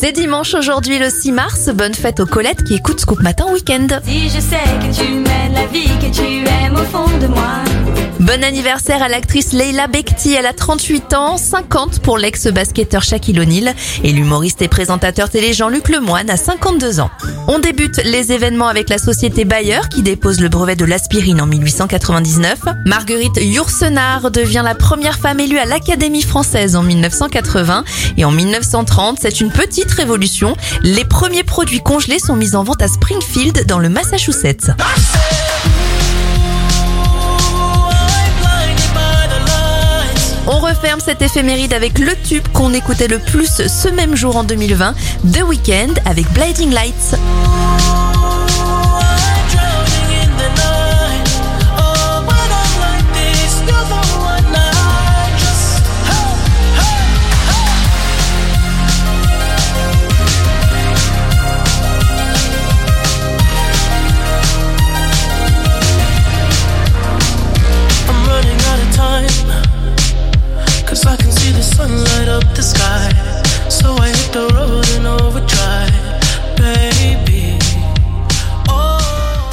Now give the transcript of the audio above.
C'est dimanche aujourd'hui le 6 mars. Bonne fête aux Colettes qui écoutent Scoop Matin Week-end. Si je sais que tu mènes la vie que tu aimes. Bon anniversaire à l'actrice Leila Bekti, elle a 38 ans, 50 pour l'ex-basketteur Shaquille O'Neal et l'humoriste et présentateur télé Jean-Luc Lemoine a 52 ans. On débute les événements avec la société Bayer qui dépose le brevet de l'aspirine en 1899. Marguerite Yourcenar devient la première femme élue à l'Académie française en 1980 et en 1930, c'est une petite révolution. Les premiers produits congelés sont mis en vente à Springfield dans le Massachusetts. On referme cette éphéméride avec le tube qu'on écoutait le plus ce même jour en 2020, The Weeknd avec Blinding Lights. Cause I can see the sunlight up